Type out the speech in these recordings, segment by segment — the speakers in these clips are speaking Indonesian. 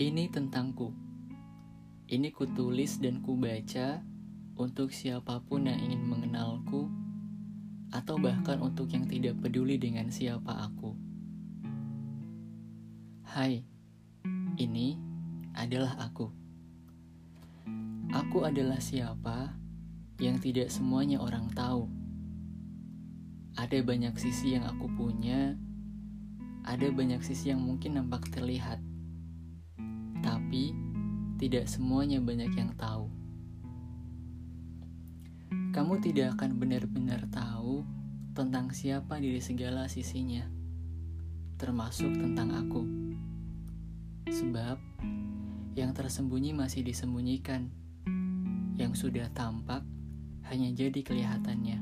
Ini tentangku. Ini kutulis dan kubaca untuk siapa pun yang ingin mengenalku atau bahkan untuk yang tidak peduli dengan siapa aku. Hai, ini adalah aku. Aku adalah siapa yang tidak semuanya orang tahu. Ada banyak sisi yang aku punya, ada banyak sisi yang mungkin nampak terlihat tidak semuanya banyak yang tahu. Kamu tidak akan benar-benar tahu tentang siapa diri segala sisinya, termasuk tentang aku. Sebab yang tersembunyi masih disembunyikan, yang sudah tampak hanya jadi kelihatannya.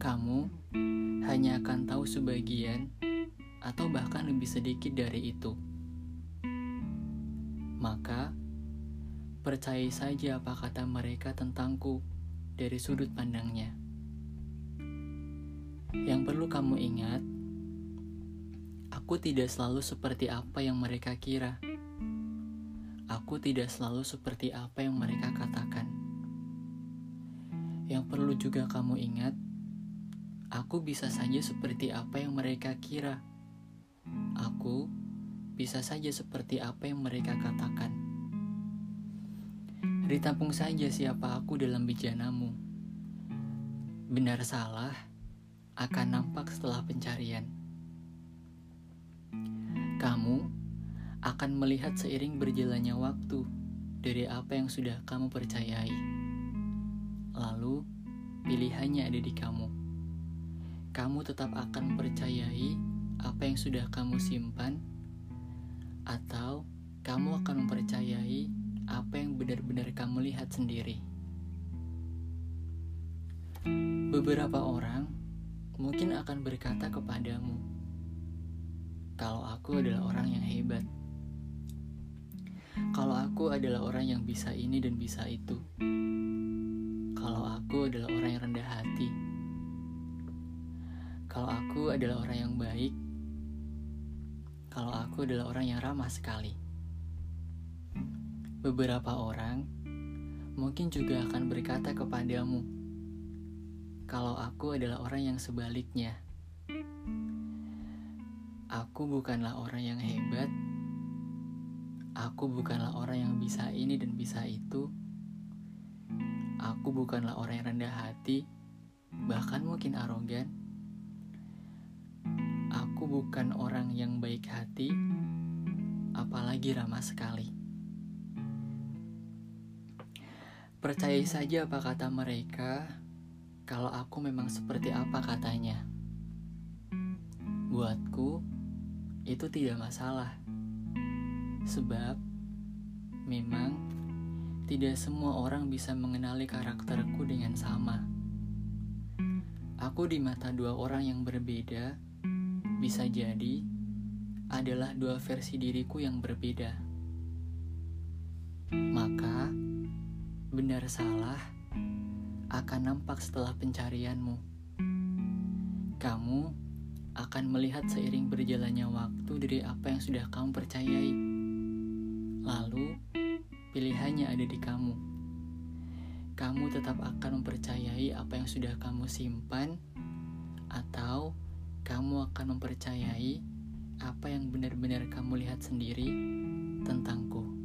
Kamu hanya akan tahu sebagian, atau bahkan lebih sedikit dari itu. Maka, percayai saja apa kata mereka tentangku dari sudut pandangnya. Yang perlu kamu ingat, aku tidak selalu seperti apa yang mereka kira. Aku tidak selalu seperti apa yang mereka katakan. Yang perlu juga kamu ingat, aku bisa saja seperti apa yang mereka kira. Aku bisa saja seperti apa yang mereka katakan. Ditampung saja siapa aku dalam bijanamu. Benar salah akan nampak setelah pencarian. Kamu akan melihat seiring berjalannya waktu dari apa yang sudah kamu percayai. Lalu, pilihannya ada di kamu. Kamu tetap akan percayai apa yang sudah kamu simpan atau kamu akan mempercayai apa yang benar-benar kamu lihat sendiri. Beberapa orang mungkin akan berkata kepadamu, "Kalau aku adalah orang yang hebat, kalau aku adalah orang yang bisa ini dan bisa itu, kalau aku adalah orang yang rendah hati, kalau aku adalah orang yang baik." Kalau aku adalah orang yang ramah sekali. Beberapa orang mungkin juga akan berkata kepadamu, kalau aku adalah orang yang sebaliknya. Aku bukanlah orang yang hebat. Aku bukanlah orang yang bisa ini dan bisa itu. Aku bukanlah orang yang rendah hati, bahkan mungkin arogan bukan orang yang baik hati, apalagi ramah sekali. Percayai saja apa kata mereka, kalau aku memang seperti apa katanya. Buatku, itu tidak masalah. Sebab, memang tidak semua orang bisa mengenali karakterku dengan sama. Aku di mata dua orang yang berbeda bisa jadi adalah dua versi diriku yang berbeda. Maka, benar salah akan nampak setelah pencarianmu. Kamu akan melihat seiring berjalannya waktu dari apa yang sudah kamu percayai. Lalu, pilihannya ada di kamu. Kamu tetap akan mempercayai apa yang sudah kamu simpan, atau kamu akan mempercayai apa yang benar-benar kamu lihat sendiri tentangku.